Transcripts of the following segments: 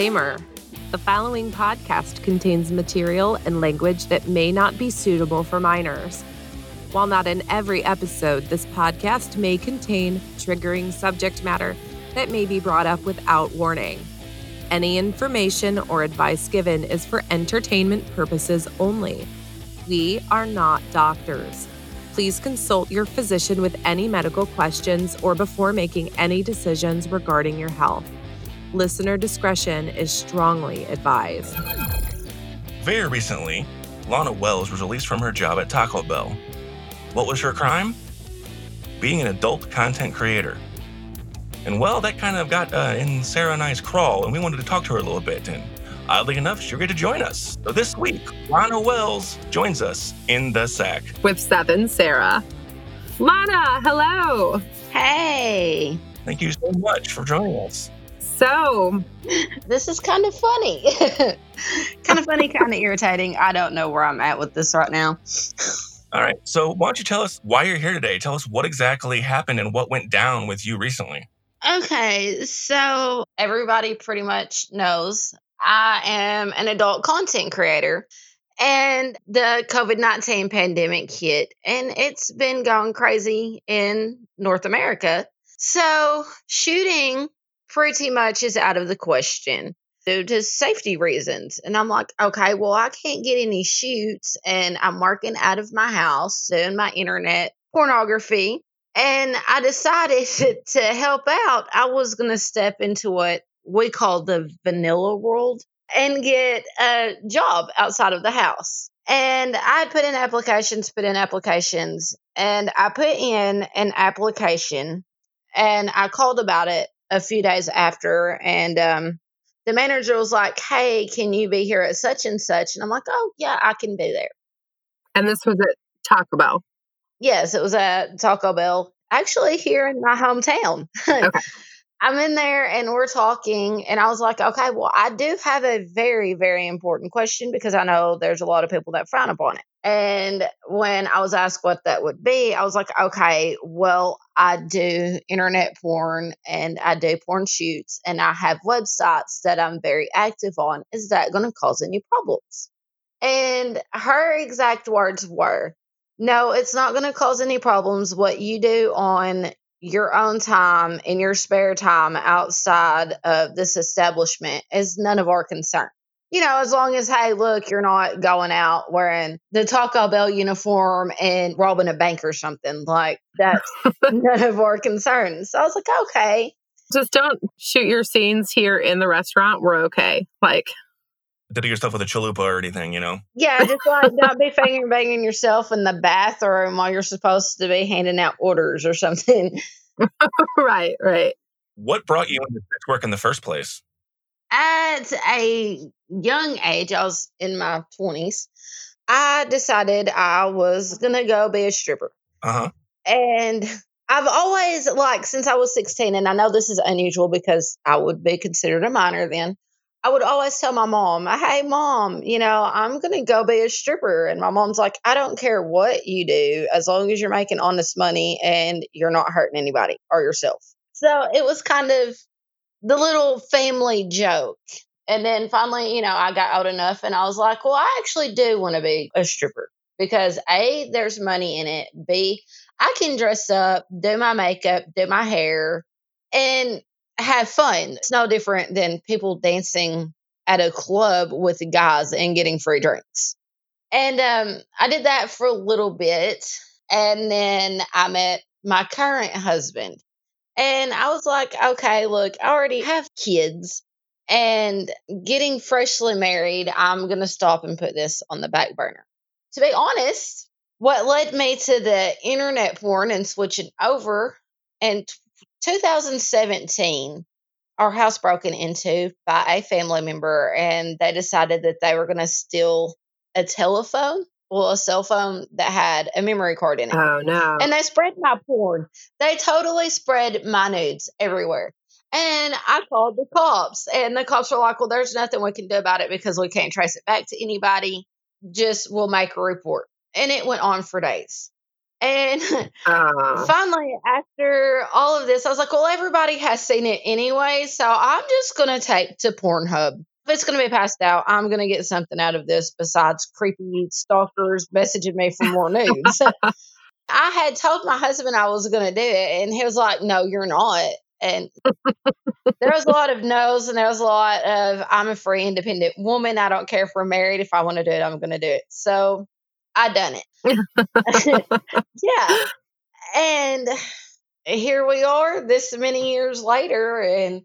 Disclaimer The following podcast contains material and language that may not be suitable for minors. While not in every episode, this podcast may contain triggering subject matter that may be brought up without warning. Any information or advice given is for entertainment purposes only. We are not doctors. Please consult your physician with any medical questions or before making any decisions regarding your health. Listener discretion is strongly advised. Very recently, Lana Wells was released from her job at Taco Bell. What was her crime? Being an adult content creator. And well, that kind of got uh, in Sarah and I's crawl, and we wanted to talk to her a little bit. And oddly enough, she agreed to join us. So this week, Lana Wells joins us in the sack. With seven, Sarah. Lana, hello. Hey. Thank you so much for joining us. So, this is kind of funny. kind of funny, kind of irritating. I don't know where I'm at with this right now. All right. So, why don't you tell us why you're here today? Tell us what exactly happened and what went down with you recently. Okay. So, everybody pretty much knows I am an adult content creator. And the COVID 19 pandemic hit, and it's been going crazy in North America. So, shooting pretty much is out of the question due to safety reasons. And I'm like, okay, well, I can't get any shoots, and I'm working out of my house doing my internet pornography. And I decided to help out. I was going to step into what we call the vanilla world and get a job outside of the house. And I put in applications, put in applications, and I put in an application and I called about it a few days after, and um, the manager was like, "Hey, can you be here at such and such?" And I'm like, "Oh yeah, I can be there." And this was at Taco Bell. Yes, it was at Taco Bell, actually here in my hometown. Okay. I'm in there and we're talking, and I was like, okay, well, I do have a very, very important question because I know there's a lot of people that frown upon it. And when I was asked what that would be, I was like, okay, well, I do internet porn and I do porn shoots and I have websites that I'm very active on. Is that going to cause any problems? And her exact words were, no, it's not going to cause any problems. What you do on your own time in your spare time outside of this establishment is none of our concern you know, as long as, hey, look, you're not going out wearing the Taco Bell uniform and robbing a bank or something. Like, that's none of our concerns. So I was like, okay. Just don't shoot your scenes here in the restaurant. We're okay. Like, did do your stuff with a chalupa or anything, you know? Yeah, just like not be finger banging yourself in the bathroom while you're supposed to be handing out orders or something. right, right. What brought you into sex work in the first place? At a young age, I was in my 20s, I decided I was going to go be a stripper. Uh-huh. And I've always, like, since I was 16, and I know this is unusual because I would be considered a minor then, I would always tell my mom, hey, mom, you know, I'm going to go be a stripper. And my mom's like, I don't care what you do as long as you're making honest money and you're not hurting anybody or yourself. So it was kind of the little family joke. And then finally, you know, I got old enough and I was like, well, I actually do want to be a stripper because A, there's money in it. B, I can dress up, do my makeup, do my hair, and have fun. It's no different than people dancing at a club with guys and getting free drinks. And um, I did that for a little bit. And then I met my current husband. And I was like, okay, look, I already have kids and getting freshly married, I'm going to stop and put this on the back burner. To be honest, what led me to the internet porn and switching over in 2017, our house broken into by a family member, and they decided that they were going to steal a telephone well, a cell phone that had a memory card in it. Oh no. And they spread my porn. They totally spread my nudes everywhere. And I called the cops, and the cops were like, Well, there's nothing we can do about it because we can't trace it back to anybody. Just we'll make a report. And it went on for days. And Uh, finally, after all of this, I was like, well, everybody has seen it anyway. So I'm just going to take to Pornhub. If it's going to be passed out, I'm going to get something out of this besides creepy stalkers messaging me for more nudes. I had told my husband I was going to do it, and he was like, no, you're not. And there was a lot of no's, and there was a lot of I'm a free, independent woman. I don't care if we're married. If I want to do it, I'm going to do it. So I done it. yeah. And here we are this many years later. And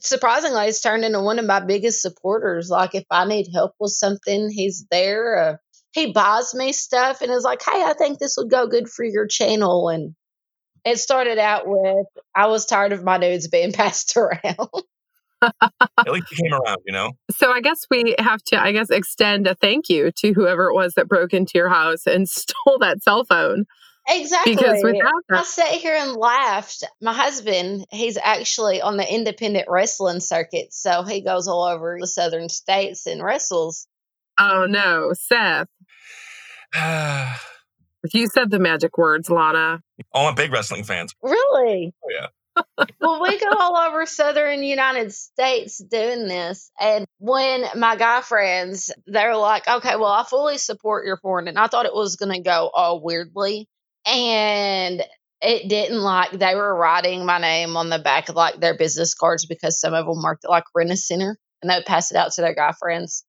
surprisingly, it's turned into one of my biggest supporters. Like, if I need help with something, he's there. Uh, he buys me stuff and is like, hey, I think this would go good for your channel. And it started out with I was tired of my nudes being passed around. At least you came around, you know? so I guess we have to, I guess, extend a thank you to whoever it was that broke into your house and stole that cell phone. Exactly. Because without I that, sat here and laughed. My husband, he's actually on the independent wrestling circuit. So he goes all over the southern states and wrestles. oh no, Seth, if you said the magic words, Lana, oh, I'm big wrestling fans. Really? Oh, yeah. well, we go all over southern United States doing this. And when my guy friends, they're like, okay, well, I fully support your porn. And I thought it was going to go all weirdly. And it didn't like they were writing my name on the back of like their business cards because some of them marked it like rent a center and they would pass it out to their guy friends.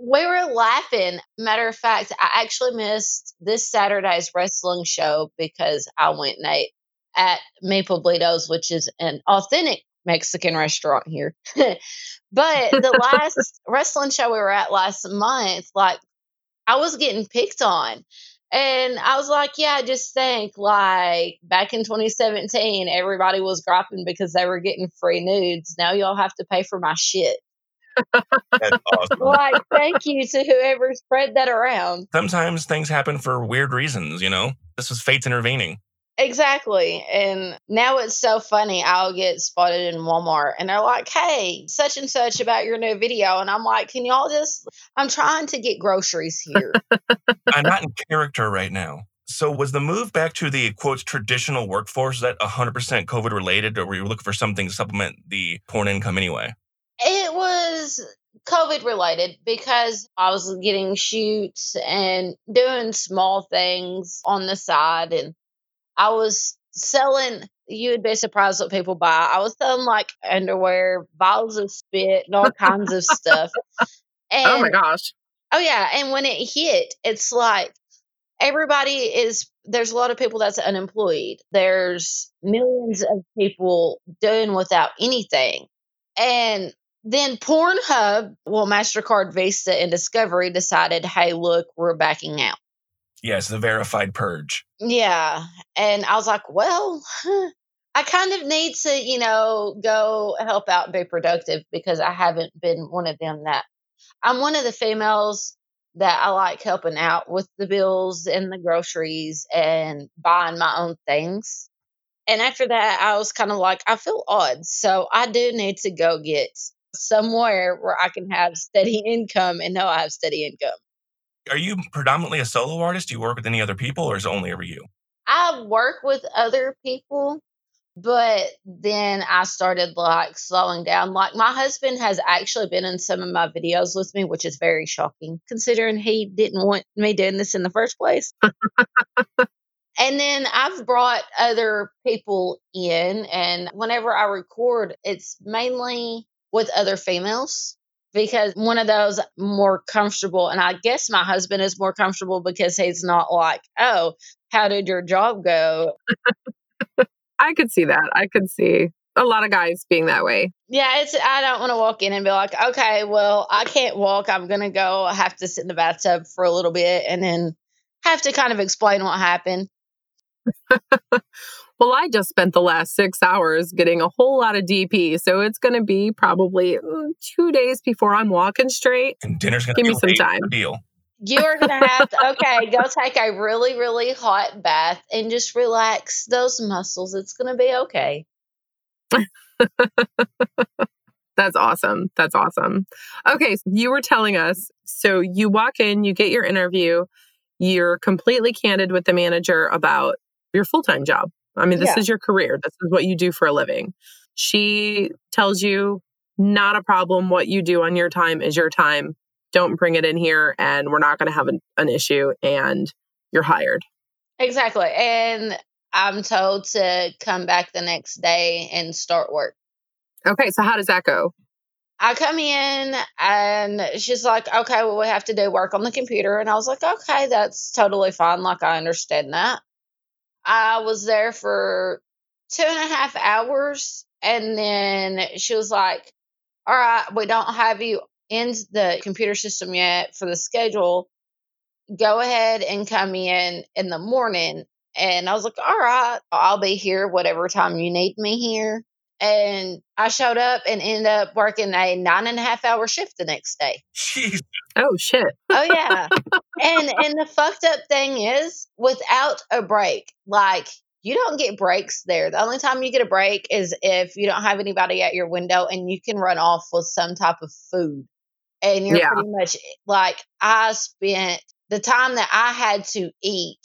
We were laughing. Matter of fact, I actually missed this Saturday's wrestling show because I went and ate at Maple Blitos, which is an authentic Mexican restaurant here. but the last wrestling show we were at last month, like I was getting picked on. And I was like, yeah, I just think like back in 2017, everybody was griping because they were getting free nudes. Now y'all have to pay for my shit. That's awesome. Like, thank you to whoever spread that around. Sometimes things happen for weird reasons, you know? This was fate's intervening. Exactly. And now it's so funny. I'll get spotted in Walmart and they're like, hey, such and such about your new video. And I'm like, can y'all just, I'm trying to get groceries here. I'm not in character right now. So was the move back to the quotes traditional workforce that 100% COVID related or were you looking for something to supplement the porn income anyway? it was COVID related because I was getting shoots and doing small things on the side. And I was selling, you would be surprised what people buy. I was selling like underwear, bottles of spit, and all kinds of stuff. And oh my gosh, Oh yeah, and when it hit, it's like everybody is there's a lot of people that's unemployed. There's millions of people doing without anything. And then Pornhub, well Mastercard, Visa and Discovery decided, "Hey, look, we're backing out." Yes, the verified purge. Yeah. And I was like, well, I kind of need to, you know, go help out and be productive because I haven't been one of them that I'm one of the females that I like helping out with the bills and the groceries and buying my own things. And after that, I was kind of like, I feel odd. So I do need to go get somewhere where I can have steady income and know I have steady income. Are you predominantly a solo artist? Do you work with any other people or is it only ever you? I work with other people, but then I started like slowing down. Like my husband has actually been in some of my videos with me, which is very shocking considering he didn't want me doing this in the first place. and then I've brought other people in, and whenever I record, it's mainly with other females because one of those more comfortable and i guess my husband is more comfortable because he's not like oh how did your job go I could see that. I could see a lot of guys being that way. yeah it's i don't want to walk in and be like okay well i can't walk i'm gonna go I have to sit in the bathtub for a little bit and then have to kind of explain what happened Well, I just spent the last six hours getting a whole lot of DP, so it's going to be probably mm, two days before I'm walking straight. And dinner's going to Give be me some time. Deal. you are gonna have to okay go take a really really hot bath and just relax those muscles it's gonna be okay That's awesome. That's awesome. Okay, so you were telling us so you walk in, you get your interview, you're completely candid with the manager about your full time job. I mean, this Yeah. is your career, this is what you do for a living. She tells you, not a problem. What you do on your time is your time. Don't bring it in here, and we're not going to have an, an issue, and you're hired. Exactly. And I'm told to come back the next day and start work. Okay, so how does that go? I come in and she's like, okay, well, we have to do work on the computer. And I was like, okay, that's totally fine. Like, I understand that. I was there for two and a half hours. And then she was like, all right, we don't have you in the computer system yet for the schedule. Go ahead and come in in the morning. And I was like, all right, I'll be here whatever time you need me here. And I showed up and ended up working a nine and a half hour shift the next day. Jeez. Oh, shit. Oh yeah. and and the fucked up thing is without a break, like you don't get breaks there. The only time you get a break is if you don't have anybody at your window and you can run off with some type of food. And you're Yeah. pretty much like I spent the time that I had to eat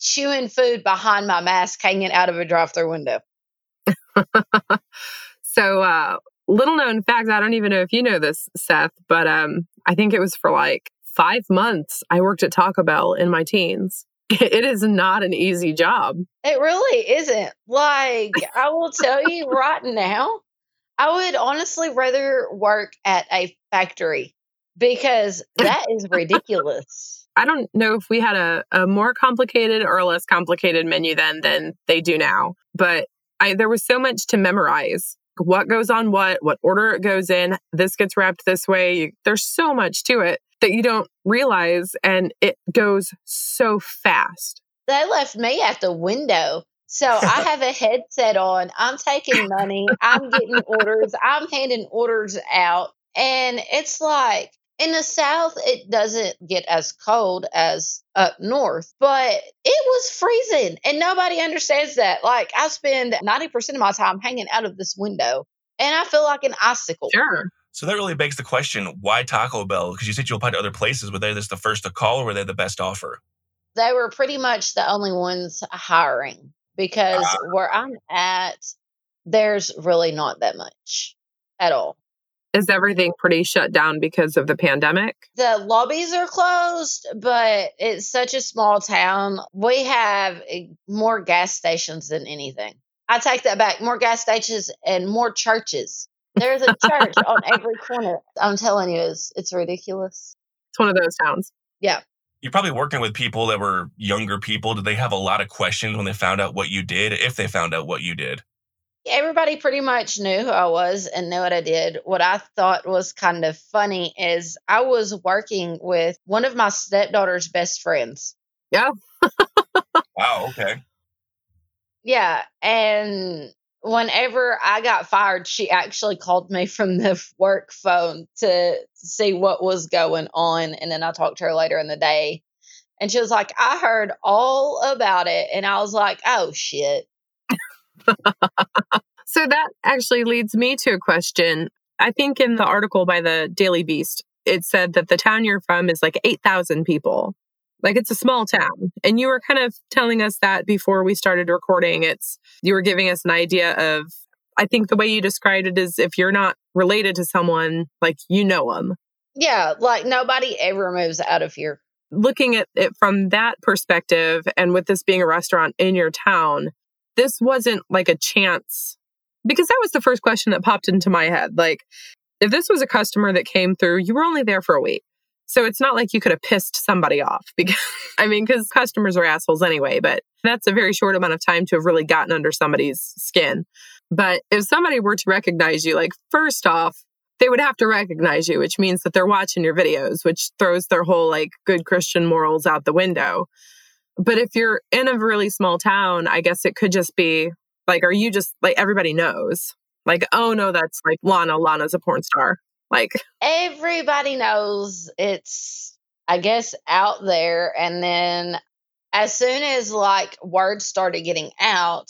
chewing food behind my mask hanging out of a drive through window. So, uh, little known fact, I don't even know if you know this, Seth, but um, I think it was for like five months I worked at Taco Bell in my teens. It is not an easy job. It really isn't. Like, I will tell you right now, I would honestly rather work at a factory because that is ridiculous. I don't know if we had a, a more complicated or a less complicated menu then than they do now, but I, there was so much to memorize. What goes on what, what order it goes in, this gets wrapped this way. There's so much to it that you don't realize, and it goes so fast. They left me at the window. So I have a headset on. I'm taking money. I'm getting orders. I'm handing orders out. And it's like in the South, it doesn't get as cold as up north, but it was freezing. And nobody understands that. Like I spend 90% of my time hanging out of this window and I feel like an icicle. Sure. So that really begs the question why Taco Bell? Because you said you applied to other places. Were they just the first to call or were they the best offer? They were pretty much the only ones hiring because Ah. where I'm at, there's really not that much at all. Is everything pretty shut down because of the pandemic? The lobbies are closed, but it's such a small town. We have eh, more gas stations than anything. I take that back. More gas stations and more churches. There's a church on every corner. I'm telling you, it's, it's ridiculous. It's one of those towns. Yeah. You're probably working with people that were younger people. Did they have a lot of questions when they found out what you did, if they found out what you did? Everybody pretty much knew who I was and knew what I did. What I thought was kind of funny is I was working with one of my stepdaughter's best friends. Yeah. wow, okay. Yeah. And whenever I got fired, she actually called me from the work phone to see what was going on. And then I talked to her later in the day. And she was like, I heard all about it. And I was like, oh, shit. So that actually leads me to a question. I think in the article by the Daily Beast, it said that the town you're from is like 8,000 people. Like it's a small town. And you were kind of telling us that before we started recording. It's you were giving us an idea of I think the way you described it is if you're not related to someone, like you know them. Yeah. Like nobody ever moves out of here. Looking at it from that perspective and with this being a restaurant in your town, this wasn't like a chance because that was the first question that popped into my head. Like, if this was a customer that came through, you were only there for a week. So it's not like you could have pissed somebody off because, I mean, because customers are assholes anyway, but that's a very short amount of time to have really gotten under somebody's skin. But if somebody were to recognize you, like, first off, they would have to recognize you, which means that they're watching your videos, which throws their whole like good Christian morals out the window. But if you're in a really small town, I guess it could just be like, are you just like everybody knows? Like, oh no, that's like Lana. Lana's a porn star. Like, Everybody knows it's, I guess, out there. And then as soon as like words started getting out,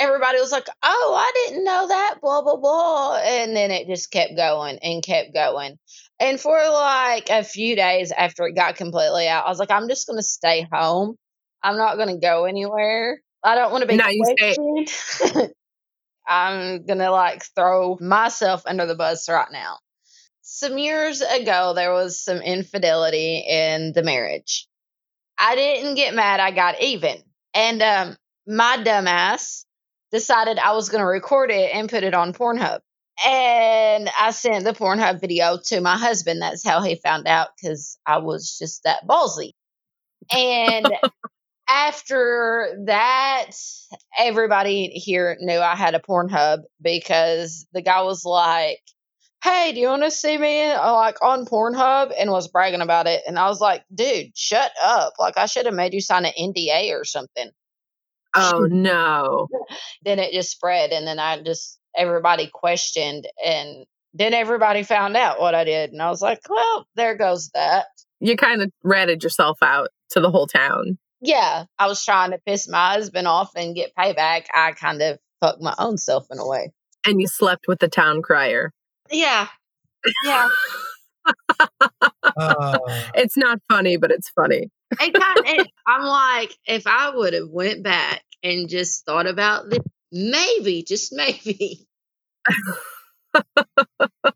everybody was like, oh, I didn't know that, blah, blah, blah. And then it just kept going and kept going. And for like a few days after it got completely out, I was like, I'm just going to stay home. I'm not going to go anywhere. I don't want to be say- questioned. I'm going to like throw myself under the bus right now. Some years ago, there was some infidelity in the marriage. I didn't get mad, I got even. And um, my dumbass decided I was going to record it and put it on Pornhub. And I sent the Pornhub video to my husband. That's how he found out because I was just that ballsy. And after that, everybody here knew I had a Pornhub because the guy was like, Hey, do you want to see me uh, like on Pornhub? And was bragging about it. And I was like, Dude, shut up. Like, I should have made you sign an NDA or something Oh no. then it just spread and then i just everybody questioned and then everybody found out what i did and i was like well there goes that You kind of ratted yourself out to the whole town. Yeah i was trying to piss my husband off and get payback i kind of fucked my own self in a way And you slept with the town crier. yeah yeah Uh, It's not funny, but it's funny. it kind of, i'm like if i would have went back and just thought about this maybe just maybe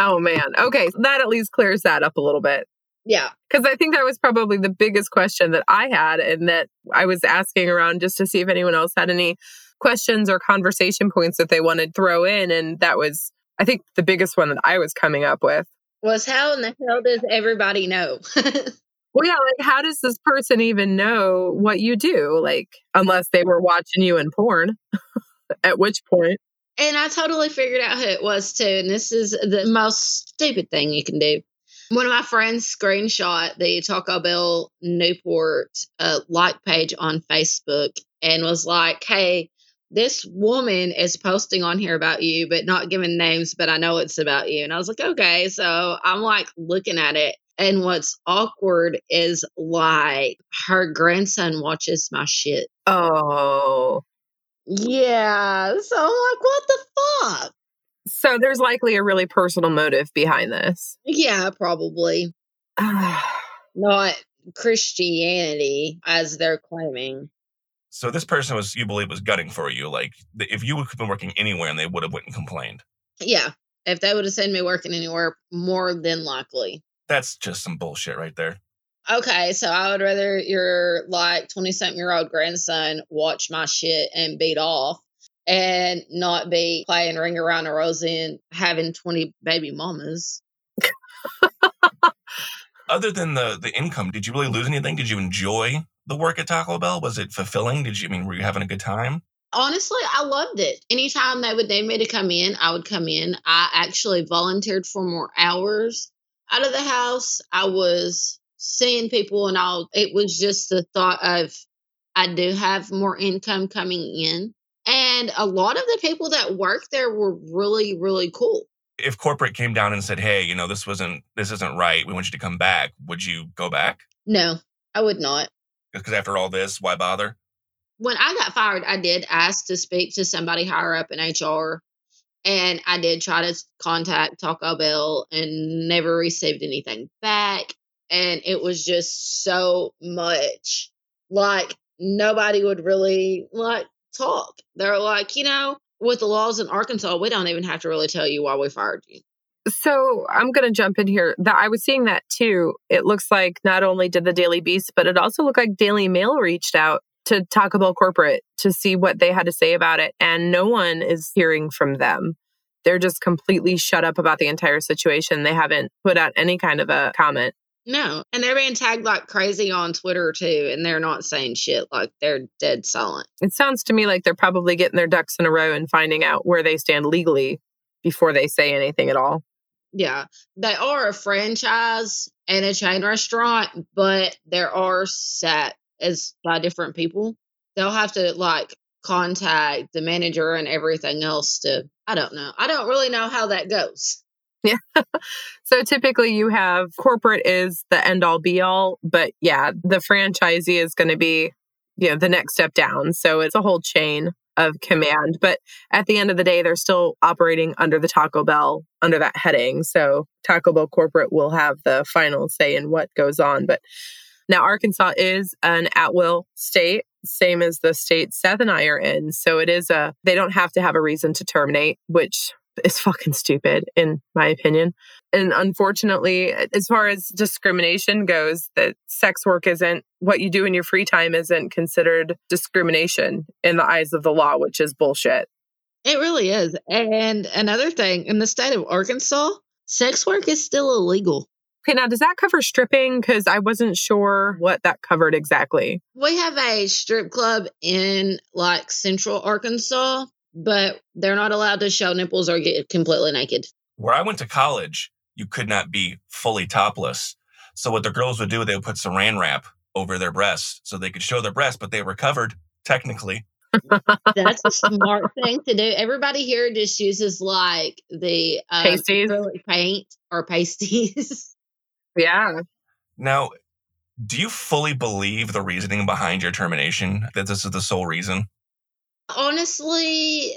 Oh man. Okay. So that at least clears that up a little bit. Yeah Because I think that was probably the biggest question that I had, and that I was asking around just to see if anyone else had any questions or conversation points that they wanted to throw in. And that was, I think, the biggest one that I was coming up with. was how in the hell does everybody know Well, yeah, like, how does this person even know what you do? Like, unless they were watching you in porn, at which point, And I totally figured out who it was too. And this is the most stupid thing you can do. One of my friends screenshot the Taco Bell Newport uh, like page on Facebook and was like, hey, this woman is posting on here about you, but not giving names, but I know it's about you. And I was like, okay. So I'm like looking at it. And what's awkward is like her grandson watches my shit. oh, Yeah. So I'm like, what the fuck? So there's likely a really personal motive behind this. Yeah, probably. Not Christianity as they're claiming. so this person was, you believe, was gutting for you. Like if you would have been working anywhere and they would have went and complained. Yeah. If they would have sent me working anywhere, more than likely. That's just some bullshit right there. Okay, so I would rather your like 20 something year old grandson watch my shit and beat off and not be playing ring around a rosy and having 20 baby mamas. Other than the the income, did you really lose anything? Did you enjoy the work at Taco Bell? Was it fulfilling? Did you I mean were you having a good time? Honestly, I loved it. Anytime they would need me to come in, I would come in. I actually volunteered for more hours out of the house. I was seeing people and all. It was just the thought of I do have more income coming in. And a lot of the people that worked there were really, really cool. If corporate came down and said, "Hey, you know, this wasn't this isn't right. We want you to come back." Would you go back? No, I would not. Because after all this, why bother? when I got fired, I did ask to speak to somebody higher up in HR. And I did try to contact Taco Bell and never received anything back. And it was just so much like nobody would really like talk. They're like, you know, with the laws in Arkansas, we don't even have to really tell you why we fired you. So I'm going to jump in here. That I was seeing that too. It looks like not only did the Daily Beast, but it also looked like Daily Mail reached out to Taco Bell corporate to see what they had to say about it, and no one is hearing from them. They're just completely shut up about the entire situation. They haven't put out any kind of a comment. No. And they're being tagged like crazy on Twitter too. And they're not saying shit. Like they're dead silent. It sounds to me like they're probably getting their ducks in a row and finding out where they stand legally before they say anything at all. Yeah, they are a franchise and a chain restaurant, but there are set as by different people. They'll have to like contact the manager and everything else to. I don't know. I don't really know how that goes. So typically you have corporate is the end all be all, but yeah, the franchisee is going to be, you know, the next step down. So it's a whole chain of command. But at the end of the day, they're still operating under the Taco Bell, under that heading. So Taco Bell corporate will have the final say in what goes on. But now Arkansas is an at will state, same as the state Seth and I are in. So it is a, they don't have to have a reason to terminate, which is fucking stupid, in my opinion. And unfortunately, as far as discrimination goes, that sex work isn't what you do in your free time isn't considered discrimination in the eyes of the law, which is bullshit. It really is. And another thing, in the state of Arkansas, sex work is still illegal. Okay, now does that cover stripping? Because I wasn't sure what that covered exactly. We have a strip club in like central Arkansas, but they're not allowed to show nipples or get completely naked. Where I went to college, you could not be fully topless. So what the girls would do, they would put saran wrap over their breasts so they could show their breasts, but they were covered technically. That's a smart thing to do. Everybody here just uses like the uh, Pasties. paint or pasties. Yeah. Now, do you fully believe the reasoning behind your termination that this is the sole reason? Honestly,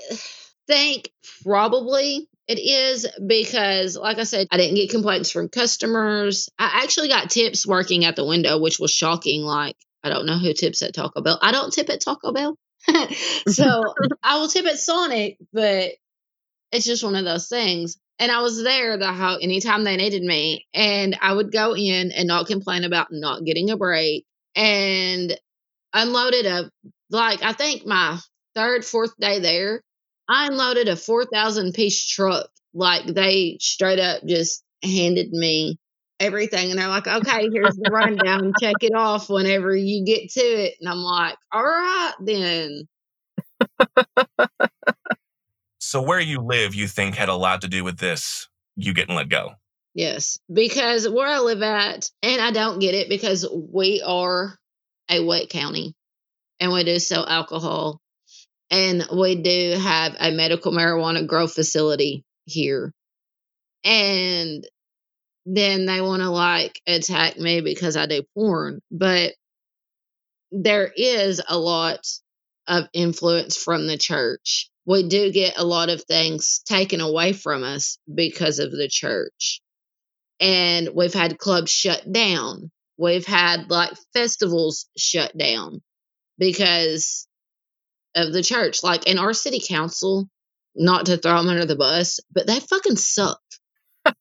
think probably it is because, like I said, I didn't get complaints from customers. I actually got tips working at the window, which was shocking. Like, I don't know who tips at Taco Bell. I don't tip at Taco Bell. so I will tip at Sonic, but it's just one of those things. And I was there the how anytime they needed me, and I would go in and not complain about not getting a break, and unloaded a like I think my third fourth day there, I unloaded a four thousand piece truck. Like they straight up just handed me everything, and they're like, "Okay, here's the rundown. Check it off whenever you get to it." And I'm like, "All right, then." So where you live, you think had a lot to do with this, you getting let go. Yes, because where I live at, and I don't get it because we are a wet county and we do sell alcohol and we do have a medical marijuana grow facility here. And then they want to like attack me because I do porn. But there is a lot of influence from the church. We do get a lot of things taken away from us because of the church. And we've had clubs shut down. We've had like festivals shut down because of the church. Like in our city council, not to throw them under the bus, but they fucking suck.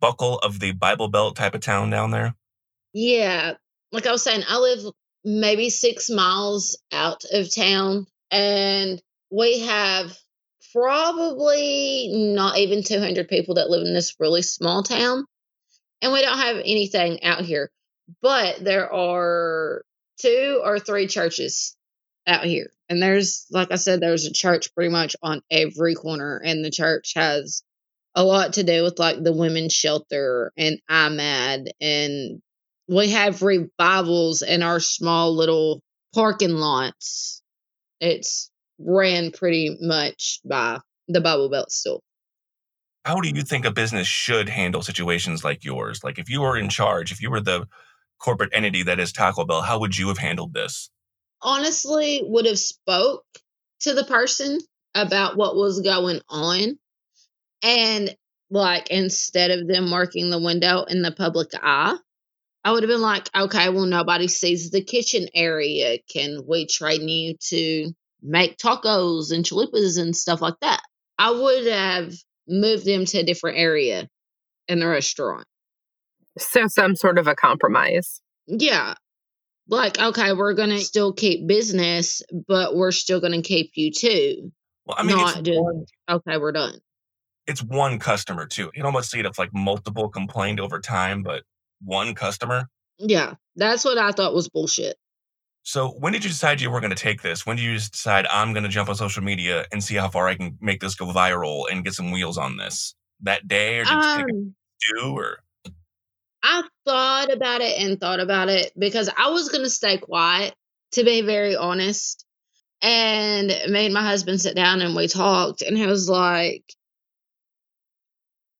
Buckle of the Bible Belt type of town down there. Yeah. Like I was saying, I live maybe six miles out of town, and we have probably not even 200 people that live in this really small town. And we don't have anything out here, but there are two or three churches out here. And there's, like I said, there's a church pretty much on every corner, and the church has a lot to do with like the women's shelter and IMAD. And we have revivals in our small little parking lots. It's ran pretty much by the Bible Belt still. How do you think a business should handle situations like yours? Like if you were in charge, if you were the corporate entity that is Taco Bell, how would you have handled this? Honestly would have spoke to the person about what was going on and like instead of them marking the window in the public eye i would have been like okay well nobody sees the kitchen area. Can we train you to make tacos and chalupas and stuff like that? I would have moved them to a different area in the restaurant. So some sort of a compromise. yeah like okay we're gonna still keep business but we're still gonna keep you too Well, I mean, not it's just one, okay we're done it's one customer too. You almost see it if like multiple complained over time, but one customer. yeah that's what i thought was bullshit So when did you decide you were going to take this? When did you decide I'm going to jump on social media and see how far I can make this go viral and get some wheels on this? That day, or did you um do? Or i thought about it and thought about it because i was gonna stay quiet to be very honest and made my husband sit down and we talked and he was like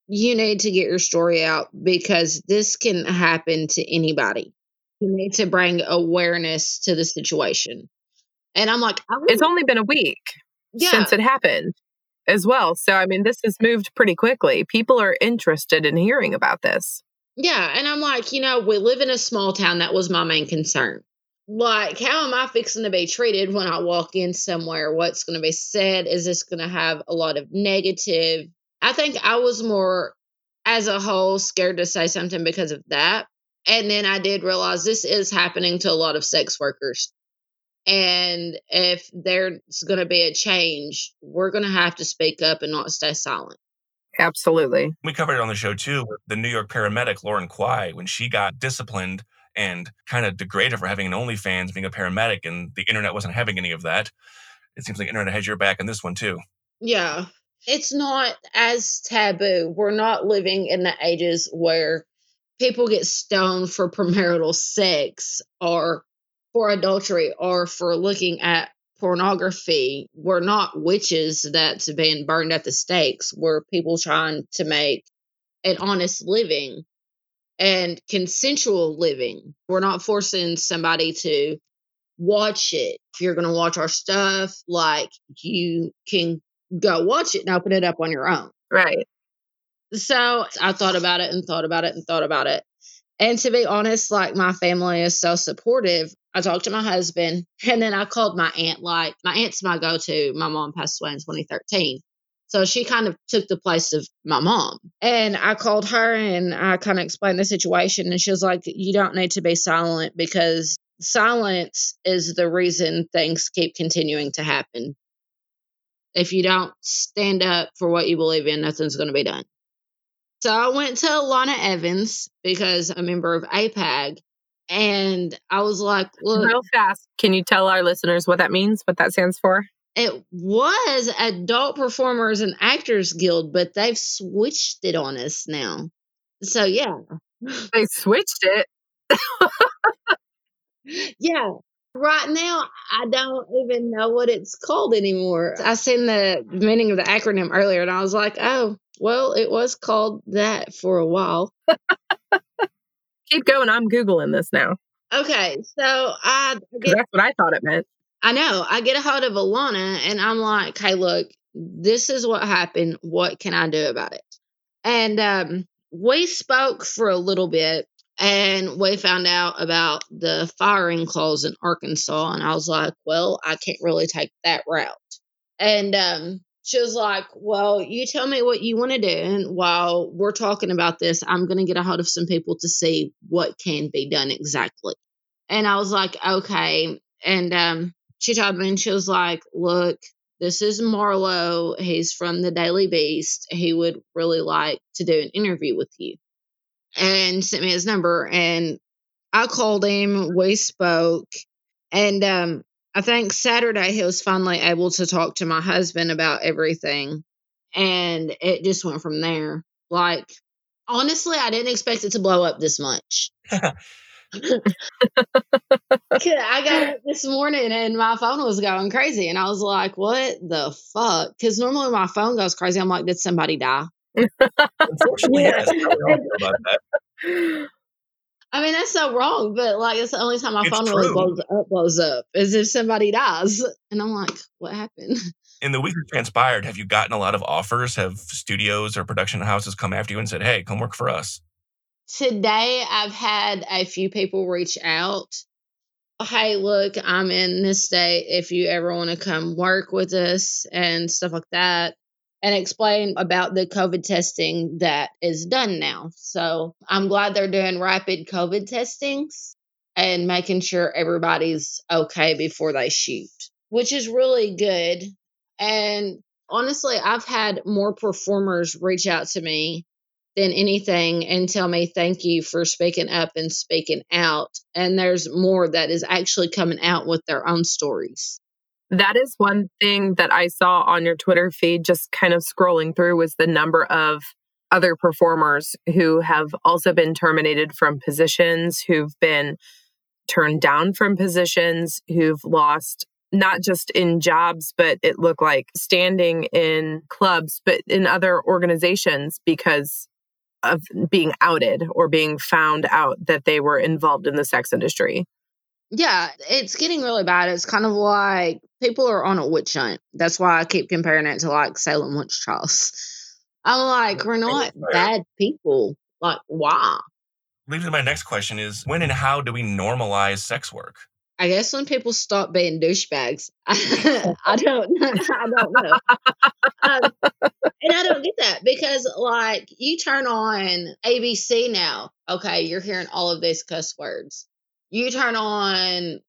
you need to get your story out because this can happen to anybody you need to bring awareness to the situation And I'm like, it's only been a week yeah. since it happened as well. So, I mean, this has moved pretty quickly. People are interested in hearing about this. Yeah. And I'm like, you know, we live in a small town. That was my main concern. Like, how am I fixing to be treated when I walk in somewhere? What's going to be said? Is this going to have a lot of negative? I think I was more, as a whole, scared to say something because of that. And then I did realize this is happening to a lot of sex workers. And if there's going to be a change, we're going to have to speak up and not stay silent. Absolutely. We covered it on the show too. The New York paramedic, Lauren Kwei, when she got disciplined and kind of degraded for having an OnlyFans, being a paramedic, and the internet wasn't having any of that. It seems like internet has your back in this one too. Yeah. It's not as taboo. We're not living in the ages where people get stoned for premarital sex or for adultery or for looking at pornography. We're not witches that's being burned at the stakes. We're people trying to make an honest living and consensual living. We're not forcing somebody to watch it. If you're going to watch our stuff, like you can go watch it and open it up on your own. Right. So I thought about it and thought about it and thought about it. And to be honest, like my family is so supportive. I talked to my husband and then I called my aunt. Like, my aunt's my go to. My mom passed away in 2013. So she kind of took the place of my mom. And I called her and I kind of explained the situation. And she was like, You don't need to be silent because silence is the reason things keep continuing to happen. If you don't stand up for what you believe in, nothing's going to be done. So I went to Alana Evans because a member of APAG. And I was like, look. Real fast. Can you tell our listeners what that means, what that stands for? It was Adult Performers and Actors Guild, but they've switched it on us now. So, yeah. They switched it. yeah. Right now, I don't even know what it's called anymore. I seen the meaning of the acronym earlier and I was like, oh, well, it was called that for a while. Keep going. I'm Googling this now. Okay. So I. Get, that's what I thought it meant. I know. I get a hold of Alana and I'm like, hey, look, this is what happened. What can I do about it? And um, we spoke for a little bit and we found out about the firing clause in Arkansas. And I was like, well, I can't really take that route. And um, she was like, Well, you tell me what you want to do. And while we're talking about this, I'm going to get a hold of some people to see what can be done exactly. And I was like, Okay. And um, she told me, and she was like, Look, this is Marlo. He's from the Daily Beast. He would really like to do an interview with you. And sent me his number. And I called him. We spoke. And um, I think Saturday he was finally able to talk to my husband about everything. And it just went from there. Like, honestly, I didn't expect it to blow up this much. I got up this morning and my phone was going crazy. And I was like, what the fuck? Because normally my phone goes crazy. I'm like, did somebody die? Unfortunately, yes. I mean, that's so wrong, but like it's the only time my it's phone true. really blows up, blows up is if somebody dies. And I'm like, what happened? In the week that transpired, have you gotten a lot of offers? Have studios or production houses come after you and said, hey, come work for us? Today, I've had a few people reach out. Hey, look, I'm in this state. If you ever want to come work with us and stuff like that and explain about the COVID testing that is done now. So I'm glad they're doing rapid COVID testings and making sure everybody's okay before they shoot, which is really good. And honestly, I've had more performers reach out to me than anything and tell me thank you for speaking up and speaking out. And there's more that is actually coming out with their own stories. That is one thing that I saw on your Twitter feed, just kind of scrolling through, was the number of other performers who have also been terminated from positions, who've been turned down from positions, who've lost not just in jobs, but it looked like standing in clubs, but in other organizations because of being outed or being found out that they were involved in the sex industry. Yeah, it's getting really bad. It's kind of like people are on a witch hunt. That's why I keep comparing it to like Salem witch trials. I'm like, we're not bad people. Like, why? Leading to my next question is when and how do we normalize sex work? I guess when people stop being douchebags. I don't know. I don't know. Um, and I don't get that because like you turn on ABC now, okay, you're hearing all of these cuss words. You turn on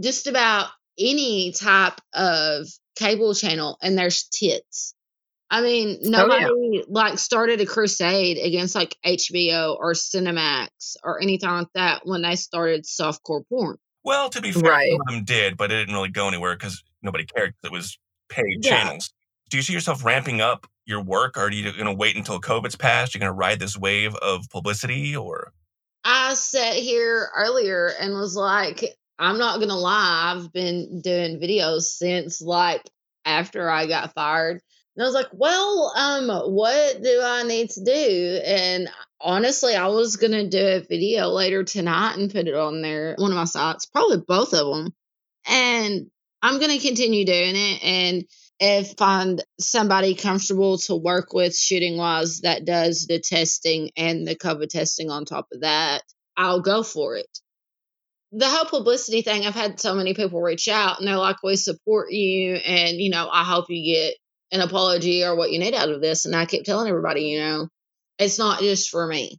just about any type of cable channel and there's tits. I mean, nobody oh, yeah. like started a crusade against like HBO or Cinemax or anything like that when they started softcore porn. Well, to be fair, right. some of them did, but it didn't really go anywhere because nobody cared. It was paid yeah. channels. Do you see yourself ramping up your work, or are you going to wait until COVID's passed? You're going to ride this wave of publicity, or? I sat here earlier and was like, I'm not to lie. I've been doing videos since like after I got fired. And I was like, well, um, what do I need to do? And honestly, I was to do a video later tonight and put it on there, one of my sites, probably both of them. And I'm to continue doing it. And if find somebody comfortable to work with shooting wise that does the testing and the COVID testing on top of that, I'll go for it. The whole publicity thing, I've had so many people reach out and they're like, We support you. And, you know, I hope you get an apology or what you need out of this. And I keep telling everybody, you know, it's not just for me.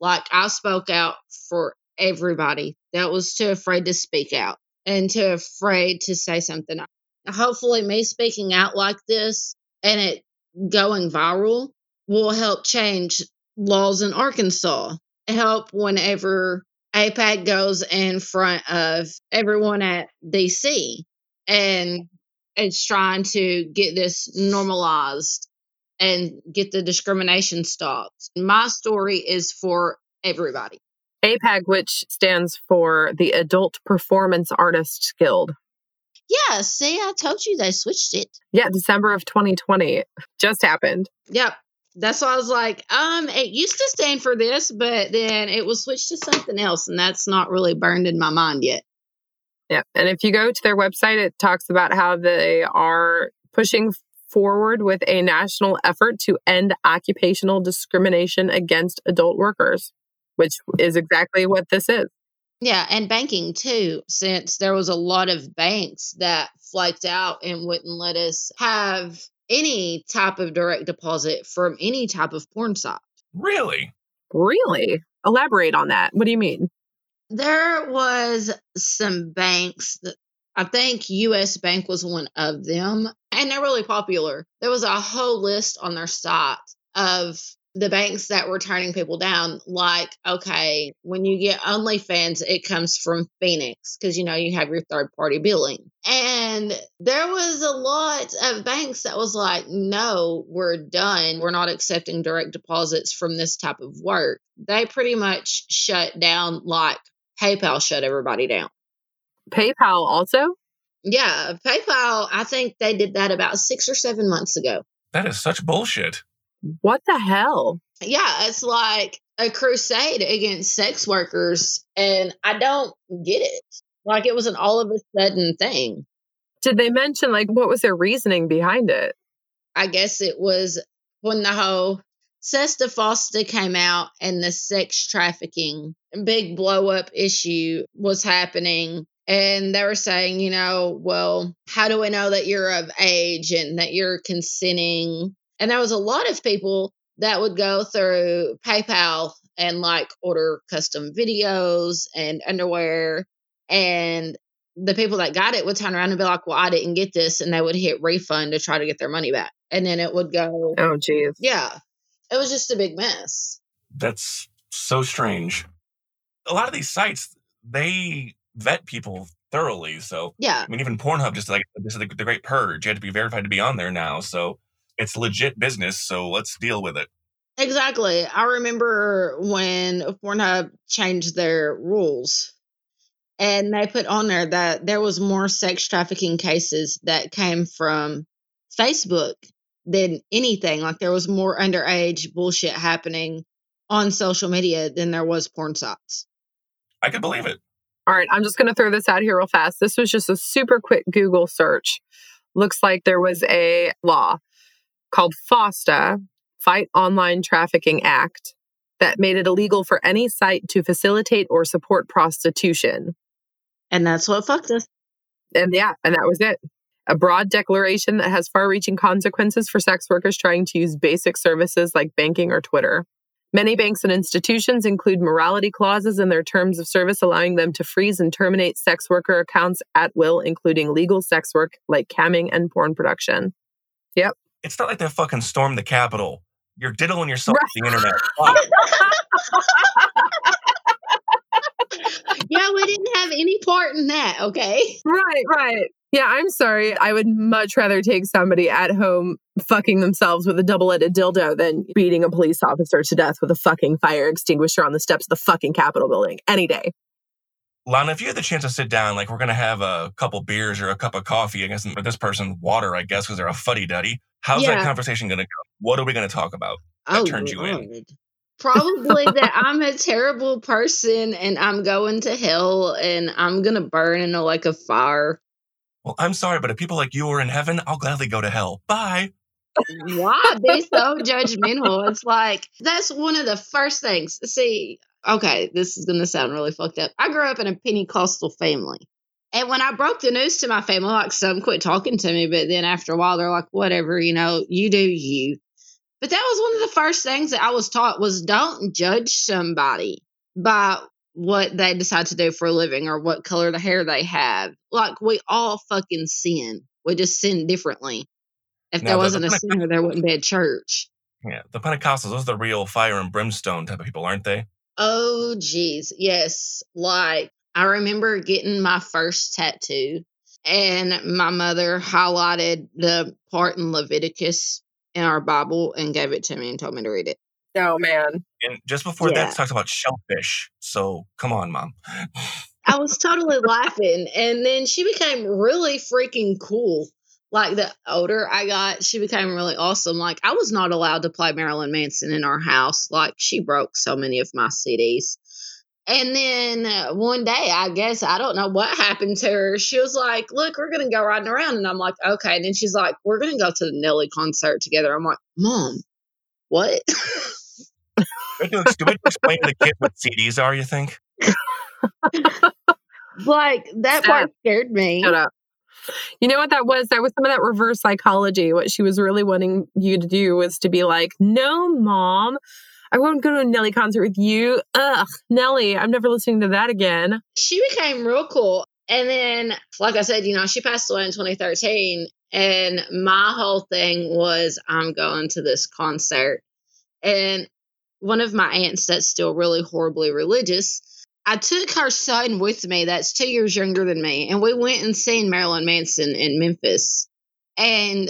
Like I spoke out for everybody that was too afraid to speak out and too afraid to say something. Hopefully, me speaking out like this and it going viral will help change laws in Arkansas. Help whenever APAG goes in front of everyone at DC and it's trying to get this normalized and get the discrimination stopped. My story is for everybody. APAG, which stands for the Adult Performance Artists Guild. Yeah, see, I told you they switched it. Yeah, December of 2020 just happened. Yep. That's why I was like, um, it used to stand for this, but then it was switched to something else, and that's not really burned in my mind yet. Yeah. And if you go to their website, it talks about how they are pushing forward with a national effort to end occupational discrimination against adult workers, which is exactly what this is. Yeah, and banking too, since there was a lot of banks that flaked out and wouldn't let us have any type of direct deposit from any type of porn site. Really? Really? Elaborate on that. What do you mean? There was some banks that I think US Bank was one of them, and they're really popular. There was a whole list on their site of the banks that were turning people down. Like, okay, when you get OnlyFans, it comes from Phoenix because you know you have your third party billing. And there was a lot of banks that was like, no, we're done. We're not accepting direct deposits from this type of work. They pretty much shut down like PayPal shut everybody down. PayPal also? Yeah, PayPal, I think they did that about six or seven months ago. That is such bullshit. What the hell? Yeah, it's like a crusade against sex workers, and I don't get it. Like it was an all of a sudden thing. Did they mention, like, what was their reasoning behind it? I guess it was when the whole SESTA FOSTA came out and the sex trafficking big blow up issue was happening. And they were saying, you know, well, how do we know that you're of age and that you're consenting? And there was a lot of people that would go through PayPal and like order custom videos and underwear. And the people that got it would turn around and be like, well, I didn't get this. And they would hit refund to try to get their money back. And then it would go, oh, geez. Yeah. It was just a big mess. That's so strange a lot of these sites they vet people thoroughly. So yeah, I mean, even Pornhub just like this is the, the great purge. You had to be verified to be on there now, so it's legit business. So let's deal with it. Exactly. I remember when Pornhub changed their rules and they put on there that there was more sex trafficking cases that came from Facebook than anything. Like there was more underage bullshit happening on social media than there was porn sites. I could believe it. All right, I'm just going to throw this out here real fast. This was just a super quick Google search. Looks like there was a law called FOSTA, Fight Online Trafficking Act, that made it illegal for any site to facilitate or support prostitution. And that's what fucked us. And yeah, and that was it. A broad declaration that has far reaching consequences for sex workers trying to use basic services like banking or Twitter. Many banks and institutions include morality clauses in their terms of service, allowing them to freeze and terminate sex worker accounts at will, including legal sex work like camming and porn production. Yep. It's not like they fucking stormed the Capitol. You're diddling yourself with the internet. Yeah, we didn't have any part in that, okay? Right, right. Yeah, I'm sorry. I would much rather take somebody at home fucking themselves with a double ended dildo than beating a police officer to death with a fucking fire extinguisher on the steps of the fucking Capitol building any day. Lana, if you had the chance to sit down, like we're going to have a couple beers or a cup of coffee, I guess, or this person water, I guess, because they're a fuddy duddy. How's Yeah. that conversation going to go? What are we going to talk about? That oh, turned you in. Probably that I'm a terrible person and I'm going to hell and I'm gonna burn in a like a fire. Well, I'm sorry, but if people like you are in heaven, I'll gladly go to hell. Bye. Why be so judgmental? It's like that's one of the first things. See, okay, this is gonna sound really fucked up. I grew up in a Pentecostal family. And when I broke the news to my family, like some quit talking to me, but then after a while they're like, whatever, you know, you do you. But that was one of the first things that I was taught was don't judge somebody by what they decide to do for a living or what color the hair they have. Like we all fucking sin. We just sin differently. If Now, there wasn't a the- sinner, there wouldn't be a church. Yeah, the Pentecostals, those are the real fire and brimstone type of people, aren't they? Oh, geez. Yes. Like, I remember getting my first tattoo, and my mother highlighted the part in Leviticus in our Bible and gave it to me and told me to read it. Oh, man. And just before Yeah. that, it talks about shellfish. So come on, mom. I was totally laughing. And then she became really freaking cool. Like the older I got, she became really awesome. Like I was not allowed to play Marilyn Manson in our house. Like she broke so many of my CDs. And then uh, one day, I guess I don't know what happened to her. She was like, "Look, we're gonna go riding around," and I'm like, "Okay." And then she's like, "We're gonna go to the Nelly concert together." I'm like, "Mom, what?" Do we do we explain to the kid what CDs are, you think? like that part scared me. Shut up. You know what that was? That was some of that reverse psychology. What she was really wanting you to do was to be like, no, mom, I won't go to a Nelly concert with you. Ugh, Nelly, I'm never listening to that again. she became real cool. And then, like I said, you know, she passed away in 2013. And my whole thing was, I'm going to this concert. And one of my aunts that's still really horribly religious, I took her son with me that's two years younger than me. And we went and seen Marilyn Manson in Memphis. And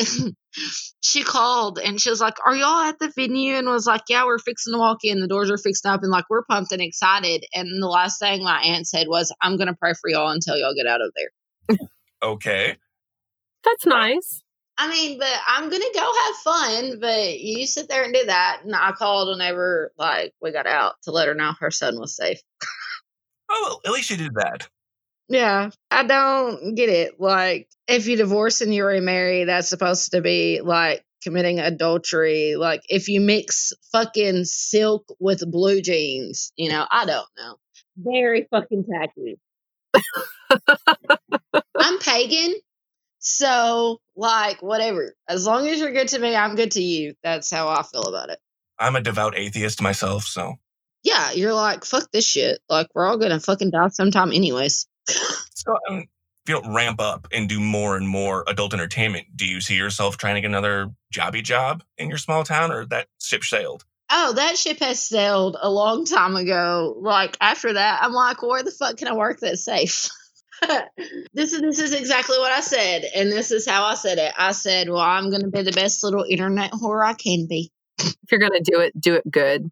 she called and she was like, Are y'all at the venue? And was like, Yeah, we're fixing to walk in. The doors are fixing up and like we're pumped and excited. And the last thing my aunt said was, I'm gonna pray for y'all until y'all get out of there. Okay. That's nice. I mean, but I'm gonna go have fun, but you sit there and do that. And I called whenever like we got out to let her know her son was safe. Oh, well, at least you did that. Yeah, I don't get it. Like, if you divorce and you remarry, that's supposed to be like committing adultery. Like, if you mix fucking silk with blue jeans, you know, I don't know. Very fucking tacky. I'm pagan, so like, whatever. As long as you're good to me, I'm good to you. That's how I feel about it. I'm a devout atheist myself, so Yeah, you're like, fuck this shit. Like, we're all gonna fucking die sometime, anyways. so I mean, if you don't ramp up and do more and more adult entertainment, do you see yourself trying to get another jobby job in your small town, or that ship sailed? Oh, that ship has sailed a long time ago. Like after that, I'm like, where the fuck can I work that's safe? this is this is exactly what I said, and this is how I said it. I said, "Well, I'm going to be the best little internet whore I can be." If you're going to do it, do it good.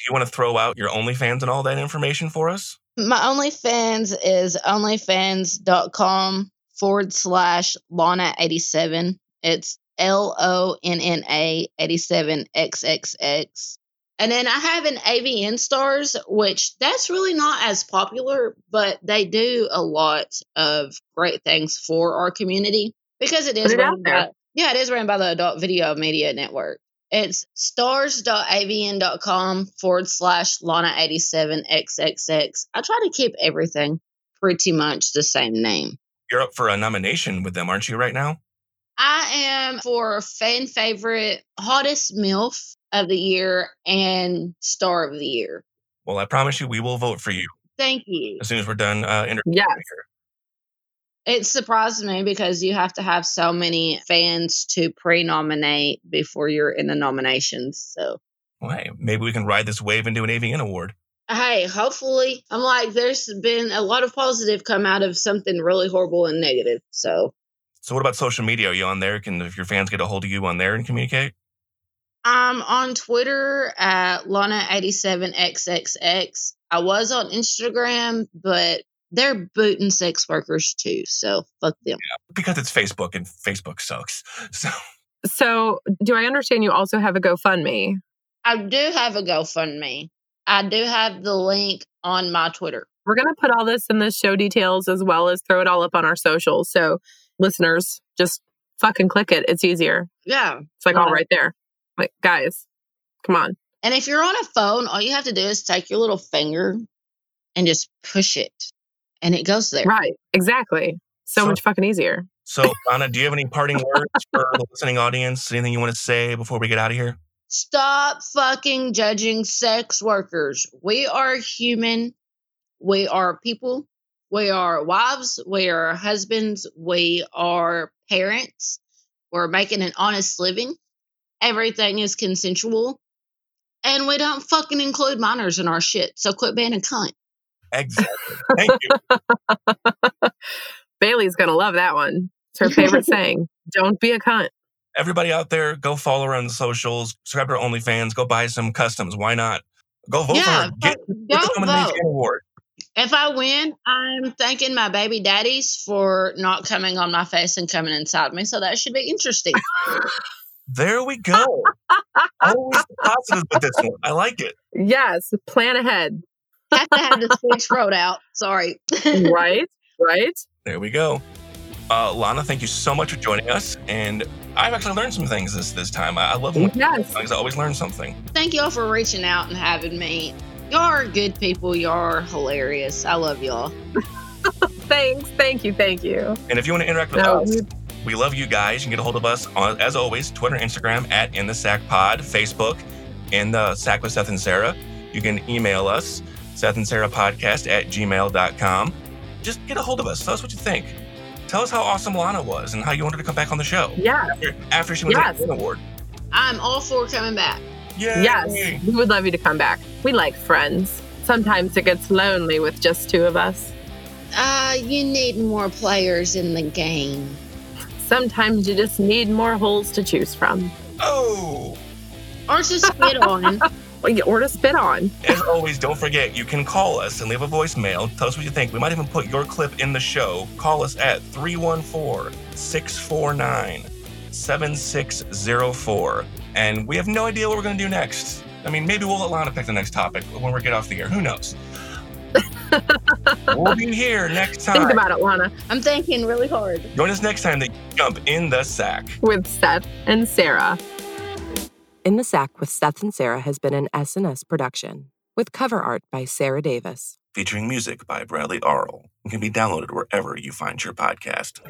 Do you want to throw out your OnlyFans and all that information for us? My OnlyFans is onlyfans.com forward slash Lana eighty seven. It's L O N N A eighty seven XXX. And then I have an AVN stars, which that's really not as popular, but they do a lot of great things for our community because it is Put it run by, yeah, it is run by the Adult Video Media Network. It's stars.avn.com forward slash Lana87XXX. I try to keep everything pretty much the same name. You're up for a nomination with them, aren't you, right now? I am for fan favorite, hottest MILF of the year, and star of the year. Well, I promise you, we will vote for you Thank you. as soon as we're done uh, interviewing Yes. here. It surprised me because you have to have so many fans to pre nominate before you're in the nominations. So, Well, hey, maybe we can ride this wave and do an AVN award. hey, hopefully, I'm like, there's been a lot of positive come out of something really horrible and negative. So, So, what about social media? Are you on there? Can if your fans get a hold of you on there and communicate? I'm on Twitter at Lana87XXX. I was on Instagram, but they're booting sex workers too. So, fuck them. Because it's Facebook and Facebook sucks. So, So, do I understand you also have a GoFundMe? I do have a GoFundMe. I do have the link on my Twitter. We're going to put all this in the show details as well as throw it all up on our socials. So, listeners, just fucking click it. It's easier. Yeah. It's like all Right. right there. Like, guys, come on. And if you're on a phone, all you have to do is take your little finger and just push it, and it goes there. Right. Exactly. So, So- much fucking easier. so Anna, do you have any parting words for the listening audience? Anything you want to say before we get out of here? Stop fucking judging sex workers. We are human. We are people. We are wives. We are husbands. We are parents. We're making an honest living. Everything is consensual. And we don't fucking include minors in our shit. So quit being a cunt. Exactly. Thank you. Bailey's going to love that one. It's her favorite saying. Don't be a cunt. Everybody out there, go follow her on the socials. Subscribe to her OnlyFans. Go buy some customs. Why not? Go vote for yeah, her. Get, get the vote. Award. If I win, I'm thanking my baby daddies for not coming on my face and coming inside me. So that should be interesting. There we go. Always the positives with this one. I like it. Yes. Plan ahead. Have to have the speech wrote out. Sorry. right. Right. There we go. Uh, Lana, thank you so much for joining us. And I've actually learned some things this this time. I, I love when Yes. I always learn something. Thank y'all for reaching out and having me. Y'all are good people. Y'all are hilarious. I love y'all. Thanks. Thank you. Thank you. And if you want to interact with No, us, we- we love you guys. You can get a hold of us on, as always, Twitter, Instagram at In the Sack Pod, Facebook, In the Sack with Seth and Sarah. You can email us, Seth and Sarah Podcast at gmail.com. Just get a hold of us. Tell us what you think. Tell us how awesome Lana was and how you wanted to come back on the show yeah. after, after she wins Yes. an award. I'm all for coming back. Yay! Yes. We would love you to come back. We like friends. Sometimes it gets lonely with just two of us. Uh, you need more players in the game. Sometimes you just need more holes to choose from. Oh! Or to spit on. Or to spit on. As always, don't forget, you can call us and leave a voicemail. Tell us what you think. We might even put your clip in the show. Call us at 314 649 7604. And we have no idea what we're going to do next. I mean, maybe we'll let Lana pick the next topic when we get off the air. Who knows? we'll be here next time. Think time. about it, Lana, I'm thinking really hard. Join us next time that jump in the sack. with Seth and Sarah. In the Sack with Seth and Sarah has been an SNS production, with cover art by Sarah Davis. Featuring music by Bradley Arl and can be downloaded wherever you find your podcast.